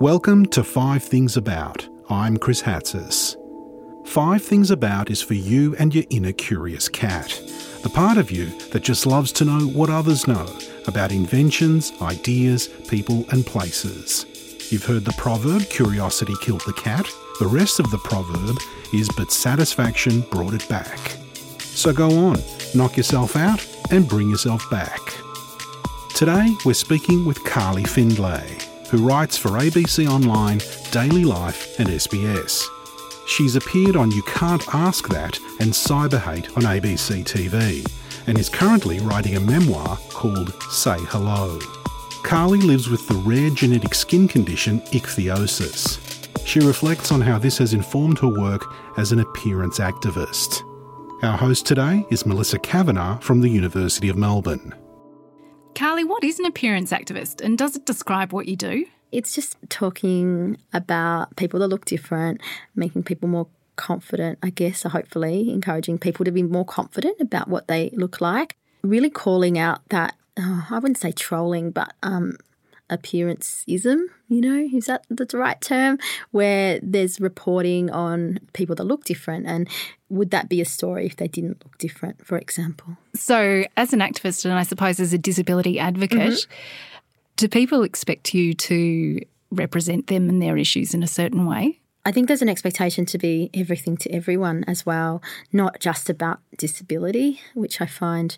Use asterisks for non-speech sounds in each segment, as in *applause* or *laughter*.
Welcome to Five Things About. I'm Chris Hatzis. Five Things About is for you and your inner curious cat, the part of you that just loves to know what others know about inventions, ideas, people, and places. You've heard the proverb, curiosity killed the cat. The rest of the proverb is, but satisfaction brought it back. So go on, knock yourself out, and bring yourself back. Today, we're speaking with Carly Findlay who writes for ABC Online, Daily Life, and SBS. She's appeared on You Can't Ask That and Cyber Hate on ABC TV, and is currently writing a memoir called Say Hello. Carly lives with the rare genetic skin condition ichthyosis. She reflects on how this has informed her work as an appearance activist. Our host today is Melissa Kavanagh from the University of Melbourne. Carly, what is an appearance activist and does it describe what you do? It's just talking about people that look different, making people more confident, I guess, or hopefully encouraging people to be more confident about what they look like. Really calling out that, oh, I wouldn't say trolling, but um, appearanceism, you know, is that the right term? Where there's reporting on people that look different. And would that be a story if they didn't look different, for example? So, as an activist, and I suppose as a disability advocate, mm-hmm. do people expect you to represent them and their issues in a certain way? I think there's an expectation to be everything to everyone as well, not just about disability, which I find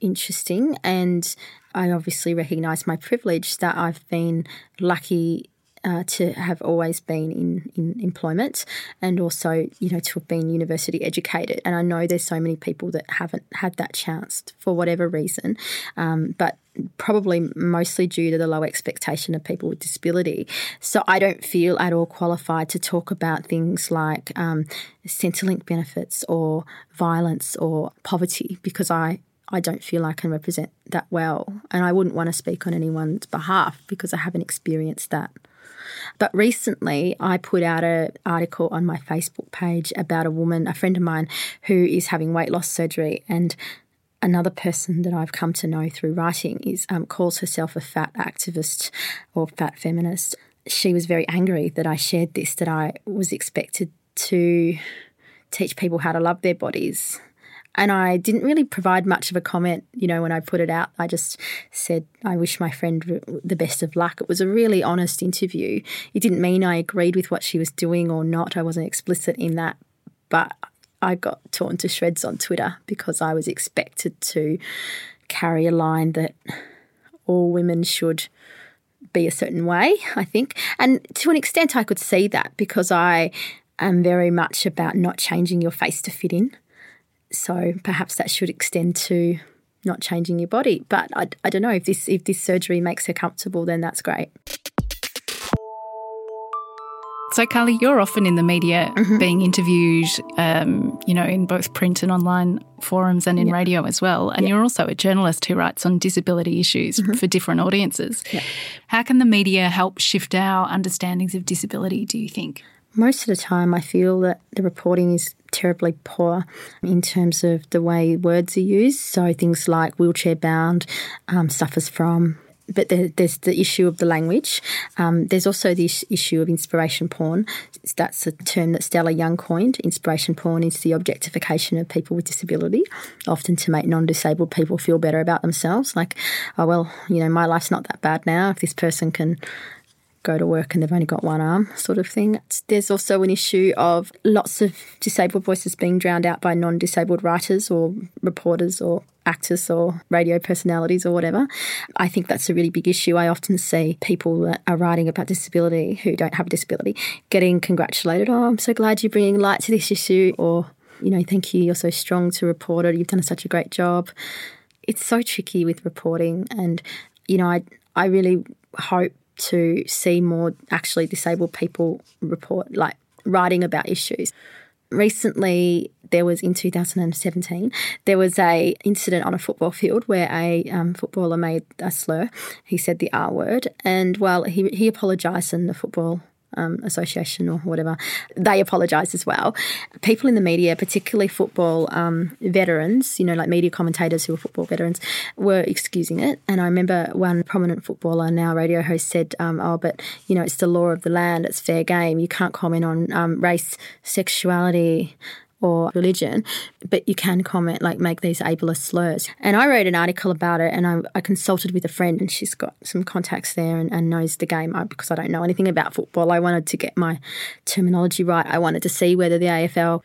interesting. And I obviously recognise my privilege that I've been lucky uh, to have always been in, in employment and also, you know, to have been university educated. And I know there's so many people that haven't had that chance for whatever reason, um, but probably mostly due to the low expectation of people with disability. So I don't feel at all qualified to talk about things like um, Centrelink benefits or violence or poverty because I I don't feel I can represent that well. And I wouldn't want to speak on anyone's behalf because I haven't experienced that. But recently, I put out an article on my Facebook page about a woman, a friend of mine, who is having weight loss surgery. And another person that I've come to know through writing is um, calls herself a fat activist or fat feminist. She was very angry that I shared this, that I was expected to teach people how to love their bodies and I didn't really provide much of a comment, you know, when I put it out. I just said, I wish my friend the best of luck. It was a really honest interview. It didn't mean I agreed with what she was doing or not. I wasn't explicit in that. But I got torn to shreds on Twitter because I was expected to carry a line that all women should be a certain way, I think. And to an extent, I could see that because I am very much about not changing your face to fit in. So perhaps that should extend to not changing your body. But I, I don't know if this if this surgery makes her comfortable, then that's great. So, Carly, you're often in the media mm-hmm. being interviewed, um, you know, in both print and online forums and in yeah. radio as well. And yeah. you're also a journalist who writes on disability issues mm-hmm. for different audiences. Yeah. How can the media help shift our understandings of disability, do you think? Most of the time, I feel that the reporting is terribly poor in terms of the way words are used. So things like wheelchair bound um, suffers from. But there, there's the issue of the language. Um, there's also the issue of inspiration porn. That's a term that Stella Young coined. Inspiration porn is the objectification of people with disability, often to make non disabled people feel better about themselves. Like, oh, well, you know, my life's not that bad now. If this person can go to work and they've only got one arm, sort of thing. There's also an issue of lots of disabled voices being drowned out by non disabled writers or reporters or actors or radio personalities or whatever. I think that's a really big issue. I often see people that are writing about disability who don't have a disability getting congratulated. Oh, I'm so glad you're bringing light to this issue. Or, you know, thank you, you're so strong to report it. You've done such a great job. It's so tricky with reporting. And, you know, I, I really hope to see more actually disabled people report, like writing about issues. Recently, there was in 2017, there was a incident on a football field where a um, footballer made a slur. He said the R word, and well, he he apologised, and the football um, Association or whatever, they apologised as well. People in the media, particularly football um, veterans, you know, like media commentators who are football veterans, were excusing it. And I remember one prominent footballer, now radio host, said, um, "Oh, but you know, it's the law of the land. It's fair game. You can't comment on um, race, sexuality." Or religion, but you can comment, like make these ableist slurs. And I wrote an article about it and I, I consulted with a friend and she's got some contacts there and, and knows the game I, because I don't know anything about football. I wanted to get my terminology right. I wanted to see whether the AFL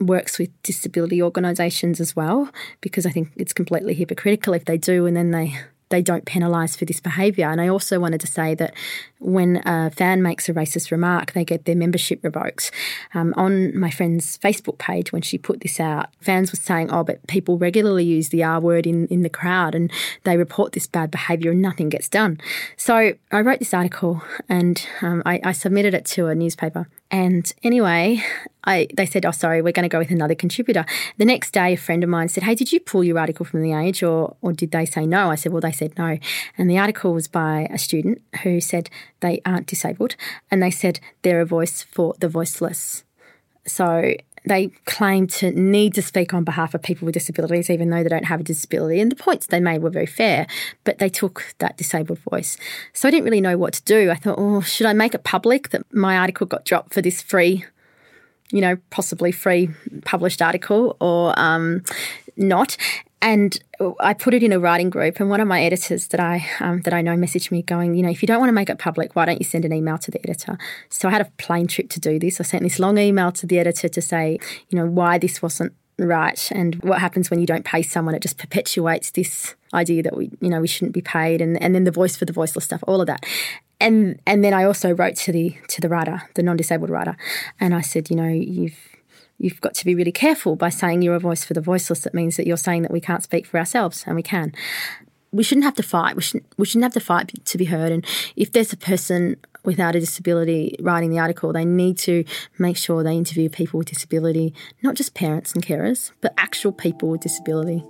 works with disability organisations as well, because I think it's completely hypocritical if they do and then they they don't penalise for this behaviour. And I also wanted to say that when a fan makes a racist remark, they get their membership revoked. Um, on my friend's Facebook page, when she put this out, fans were saying, oh, but people regularly use the R word in, in the crowd and they report this bad behaviour and nothing gets done. So I wrote this article and um, I, I submitted it to a newspaper. And anyway, I, they said, Oh, sorry, we're going to go with another contributor. The next day, a friend of mine said, Hey, did you pull your article from The Age or, or did they say no? I said, Well, they said no. And the article was by a student who said they aren't disabled and they said they're a voice for the voiceless. So they claim to need to speak on behalf of people with disabilities, even though they don't have a disability. And the points they made were very fair, but they took that disabled voice. So I didn't really know what to do. I thought, oh, should I make it public that my article got dropped for this free, you know, possibly free published article or um, not? And I put it in a writing group. And one of my editors that I um, that I know messaged me going, you know, if you don't want to make it public, why don't you send an email to the editor? So I had a plane trip to do this. I sent this long email to the editor to say, you know, why this wasn't right and what happens when you don't pay someone. It just perpetuates this idea that we, you know, we shouldn't be paid, and and then the voice for the voiceless stuff, all of that. And and then I also wrote to the to the writer, the non-disabled writer, and I said, you know, you've you've got to be really careful by saying you're a voice for the voiceless. That means that you're saying that we can't speak for ourselves, and we can. We shouldn't have to fight. We shouldn't, we shouldn't have to fight to be heard. And if there's a person without a disability writing the article, they need to make sure they interview people with disability, not just parents and carers, but actual people with disability.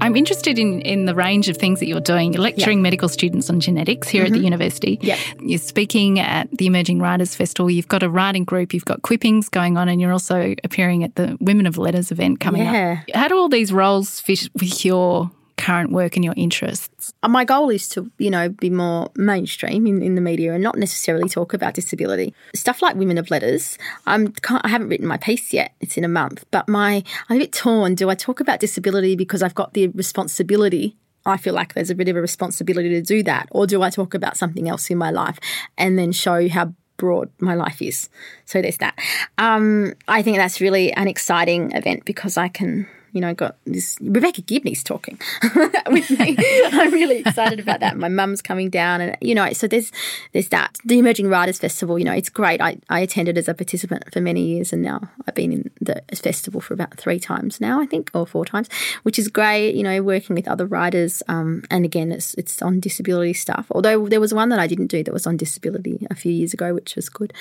I'm interested in, in the range of things that you're doing. You're lecturing yep. medical students on genetics here mm-hmm. at the mm-hmm. university. Yep. You're speaking at the Emerging Writers Festival. You've got a writing group. You've got quippings going on, and you're also appearing at the Women of Letters event coming yeah. up. How do all these roles fit with your current work and your interests? My goal is to, you know, be more mainstream in, in the media and not necessarily talk about disability. Stuff like Women of Letters, I'm, I haven't written my piece yet. It's in a month. But my I'm a bit torn. Do I talk about disability because I've got the responsibility I feel like there's a bit of a responsibility to do that? Or do I talk about something else in my life and then show how broad my life is? So there's that. Um, I think that's really an exciting event because I can you know, got this Rebecca Gibney's talking *laughs* with me. *laughs* I'm really excited about that. My mum's coming down, and you know, so there's there's that. The Emerging Writers Festival, you know, it's great. I, I attended as a participant for many years, and now I've been in the festival for about three times now, I think, or four times, which is great. You know, working with other writers, um, and again, it's it's on disability stuff. Although there was one that I didn't do that was on disability a few years ago, which was good.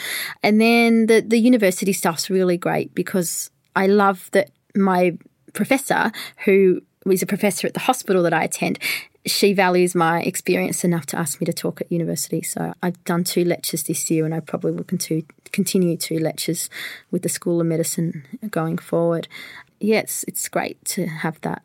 And then the the university stuff's really great because I love that my professor who is a professor at the hospital that I attend, she values my experience enough to ask me to talk at university. So I've done two lectures this year, and I probably will continue two lectures with the School of Medicine going forward. Yeah, it's, it's great to have that.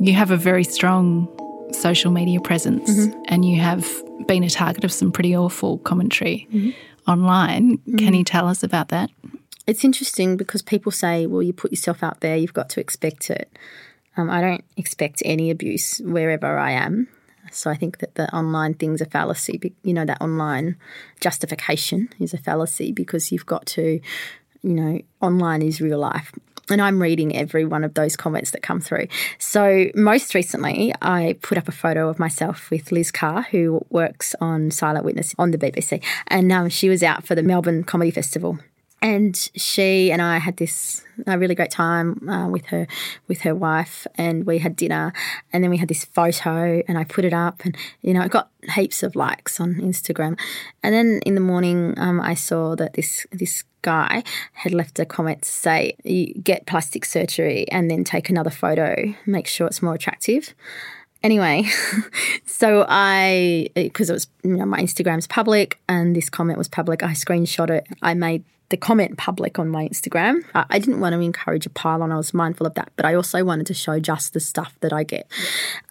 You have a very strong social media presence, mm-hmm. and you have been a target of some pretty awful commentary mm-hmm. online. Mm-hmm. Can you tell us about that? It's interesting because people say, well, you put yourself out there, you've got to expect it. Um, I don't expect any abuse wherever I am. So I think that the online thing's a fallacy. You know, that online justification is a fallacy because you've got to, you know, online is real life. And I'm reading every one of those comments that come through. So, most recently, I put up a photo of myself with Liz Carr, who works on Silent Witness on the BBC. And um, she was out for the Melbourne Comedy Festival and she and I had this a really great time uh, with her with her wife, and we had dinner, and then we had this photo, and I put it up, and you know, it got heaps of likes on Instagram, and then in the morning, um, I saw that this this guy had left a comment to say, "You get plastic surgery, and then take another photo, make sure it's more attractive." Anyway, *laughs* so I, because it was, you know, my Instagram's public and this comment was public, I screenshot it. I made the comment public on my Instagram. I, I didn't want to encourage a pile on, I was mindful of that, but I also wanted to show just the stuff that I get.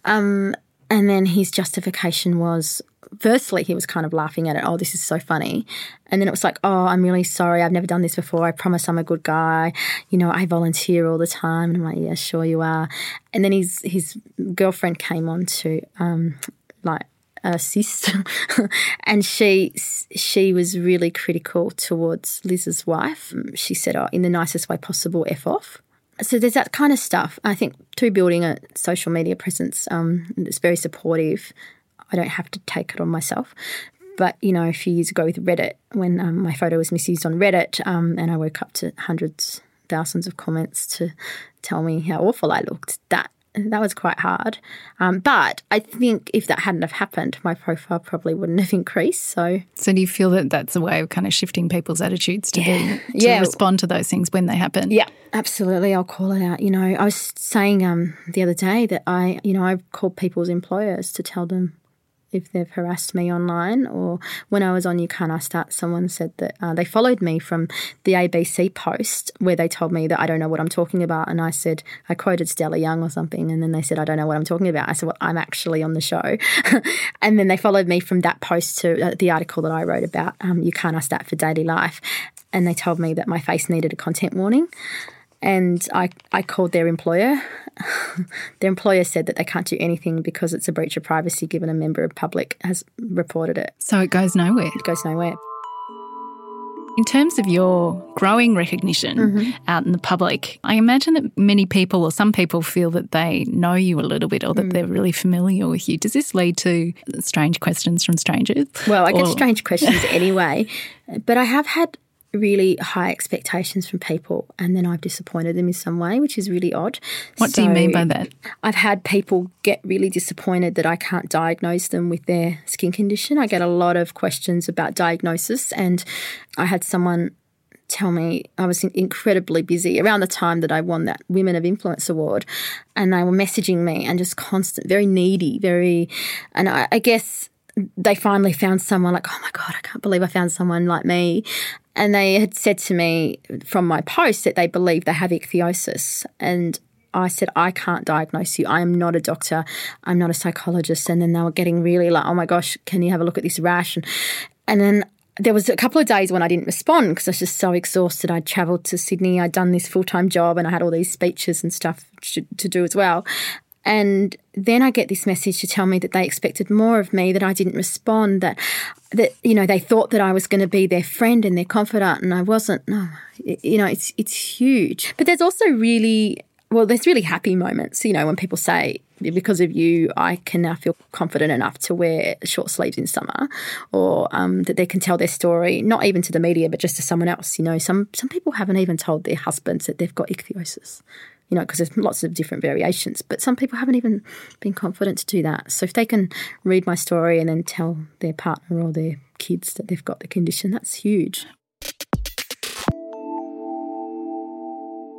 Um, and then his justification was firstly, he was kind of laughing at it. Oh, this is so funny. And then it was like, oh, I'm really sorry. I've never done this before. I promise I'm a good guy. You know, I volunteer all the time. And I'm like, yeah, sure you are. And then his his girlfriend came on to um, like assist, *laughs* and she she was really critical towards Liz's wife. She said, oh, in the nicest way possible, f off. So there's that kind of stuff. I think through building a social media presence, um, it's very supportive I don't have to take it on myself. But, you know, a few years ago with Reddit, when um, my photo was misused on Reddit, um, and I woke up to hundreds, thousands of comments to tell me how awful I looked, that that was quite hard. Um, but I think if that hadn't have happened, my profile probably wouldn't have *laughs* increased. So, so do you feel that that's a way of kind of shifting people's attitudes to yeah. be to yeah. respond to those things when they happen? Yeah, absolutely. I'll call it out. You know, I was saying um, the other day that I, you know, I've called people's employers to tell them if they've harassed me online. Or when I was on You Can't Ask That, someone said that uh, they followed me from the ABC post where they told me that I don't know what I'm talking about. And I said, I quoted Stella Young or something. And then they said, I don't know what I'm talking about. I said, Well, I'm actually on the show. *laughs* and then they followed me from that post to uh, the article that I wrote about um, You Can't Ask That for Daily Life. And they told me that my face needed a content warning and I, I called their employer. *laughs* their employer said that they can't do anything because it's a breach of privacy given a member of public has reported it. So it goes nowhere. It goes nowhere. In terms of your growing recognition mm-hmm. out in the public, I imagine that many people or some people feel that they know you a little bit or that mm. they're really familiar with you. Does this lead to strange questions from strangers? Well, I get strange questions *laughs* anyway, but I have had really high expectations from people and then I've disappointed them in some way, which is really odd. What so do you mean by that? I've had people get really disappointed that I can't diagnose them with their skin condition. I get a lot of questions about diagnosis and I had someone tell me I was incredibly busy around the time that I won that Women of Influence award, and they were messaging me and just constant, very needy, very, and I, I guess they finally found someone like, oh my God, I can't believe I found someone like me. And they had said to me from my post that they believe they have ichthyosis. And I said, I can't diagnose you. I am not a doctor. I'm not a psychologist. And then they were getting really like, oh my gosh, can you have a look at this rash? And, and then there was a couple of days when I didn't respond because I was just so exhausted. I'd travelled to Sydney, I'd done this full time job, and I had all these speeches and stuff to, to do as well. And then I get this message to tell me that they expected more of me, that I didn't respond, that that you know they thought that I was going to be their friend and their confidant, and I wasn't. No, you know, it's it's huge. But there's also really well, there's really happy moments. You know, when people say because of you, I can now feel confident enough to wear short sleeves in summer, or um, that they can tell their story, not even to the media, but just to someone else. You know, some some people haven't even told their husbands that they've got ichthyosis you know, because there's lots of different variations. But some people haven't even been confident to do that. So if they can read my story and then tell their partner or their kids that they've got the condition, that's huge.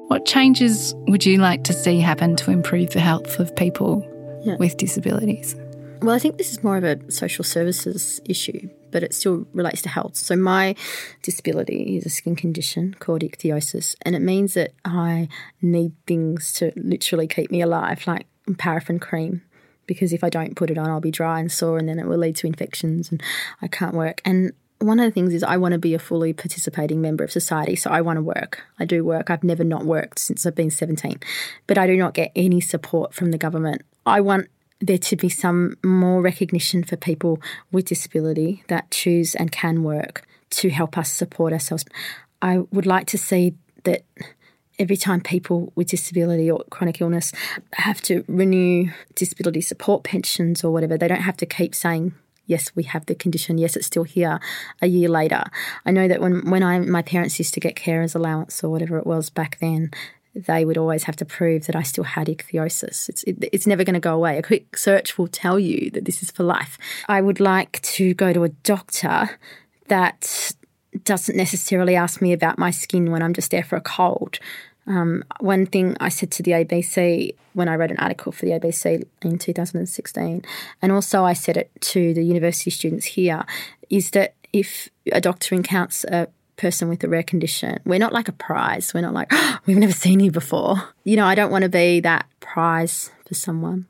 What changes would you like to see happen to improve the health of people yeah. with disabilities? Well, I think this is more of a social services issue but it still relates to health. So my disability is a skin condition called ichthyosis, and it means that I need things to literally keep me alive, like paraffin cream. Because if I don't put it on, I'll be dry and sore, and then it will lead to infections, and I can't work. And one of the things is I want to be a fully participating member of society. So I want to work. I do work. I've never not worked since I've been 17, but I do not get any support from the government. I want there to be some more recognition for people with disability that choose and can work to help us support ourselves. I would like to see that every time people with disability or chronic illness have to renew disability support pensions or whatever, they don't have to keep saying, yes, we have the condition, yes, it's still here a year later. I know that when, when I my parents used to get carers allowance or whatever it was back then, they would always have to prove that I still had ichthyosis. It's, it, it's never going to go away. A quick search will tell you that this is for life. I would like to go to a doctor that doesn't necessarily ask me about my skin when I'm just there for a cold. Um, one thing I said to the ABC when I wrote an article for the ABC in 2016, and also I said it to the university students here, is that if a doctor encounters a person with a rare condition, we're not like a prize. We're not like, oh, *gasps* we've never seen you before. You know, I don't want to be that prize for someone.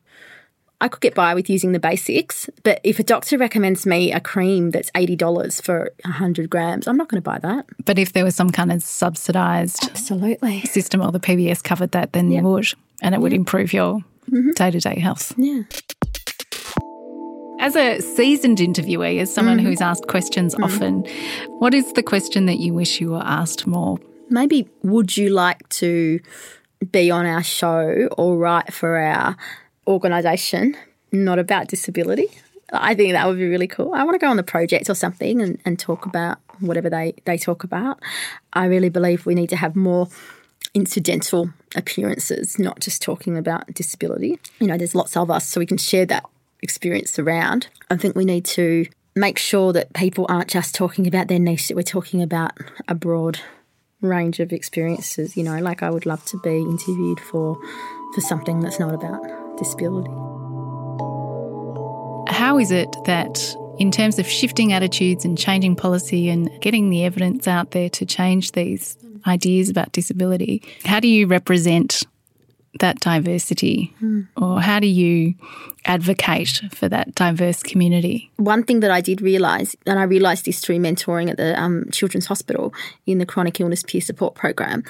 I could get by with using the basics, but if a doctor recommends me a cream that's $80 for 100 grams, I'm not going to buy that. But if there was some kind of subsidised Absolutely. system or the PBS covered that, then Yep. you would, and it would improve your day to day health. Yeah. As a seasoned interviewee, as someone mm. who's asked questions mm. often, what is the question that you wish you were asked more? Maybe would you like to be on our show or write for our organisation, not about disability? I think that would be really cool. I want to go on the project or something and, and talk about whatever they, they talk about. I really believe we need to have more incidental appearances, not just talking about disability. You know, there's lots of us, so we can share that experience around. I think we need to make sure that people aren't just talking about their niche, that we're talking about a broad range of experiences. You know, like I would love to be interviewed for for something that's not about disability. How is it that, in terms of shifting attitudes and changing policy and getting the evidence out there to change these ideas about disability, how do you represent that diversity? Or how do you advocate for that diverse community? One thing that I did realise, and I realised this through mentoring at the um, Children's Hospital in the Chronic Illness Peer Support Program,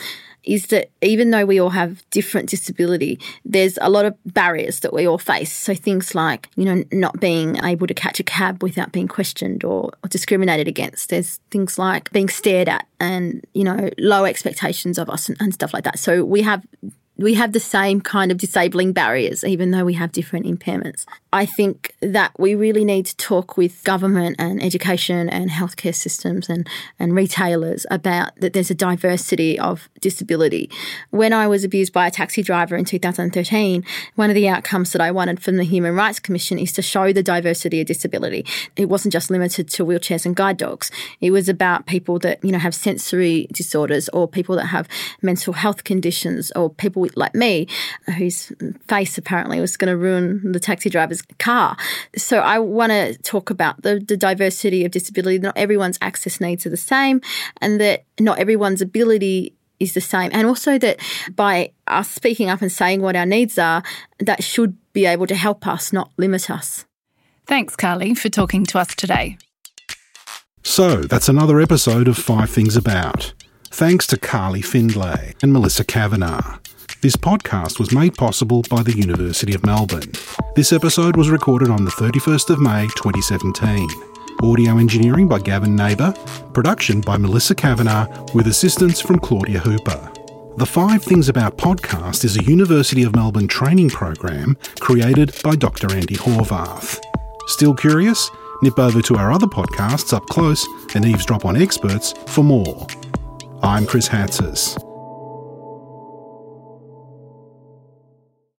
is that even though we all have different disability, there's a lot of barriers that we all face. So things like, you know, not being able to catch a cab without being questioned or, or discriminated against. There's things like being stared at and, you know, low expectations of us and, and stuff like that. So we have we have the same kind of disabling barriers, even though we have different impairments. I think that we really need to talk with government and education and healthcare systems and, and retailers about that there's a diversity of disability. When I was abused by a taxi driver in 2013, one of the outcomes that I wanted from the Human Rights Commission is to show the diversity of disability. It wasn't just limited to wheelchairs and guide dogs. It was about people that, you know, have sensory disorders or people that have mental health conditions or people like me whose face apparently was going to ruin the taxi driver's car. So I want to talk about the, the diversity of disability. Not everyone's access needs are the same and that not everyone's ability is the same. And also that by us speaking up and saying what our needs are, that should be able to help us, not limit us. Thanks, Carly, for talking to us today. So, that's another episode of Five Things About. Thanks to Carly Findlay and Melissa Kavanagh. This podcast was made possible by the University of Melbourne. This episode was recorded on the 31st of May 2017. Audio engineering by Gavin Neighbour, production by Melissa Kavanagh with assistance from Claudia Hooper. The Five Things About podcast is a University of Melbourne training program created by Dr. Andi Horvath. Still curious? Nip over to our other podcasts up close and eavesdrop on experts for more. I'm Chris Hatzis.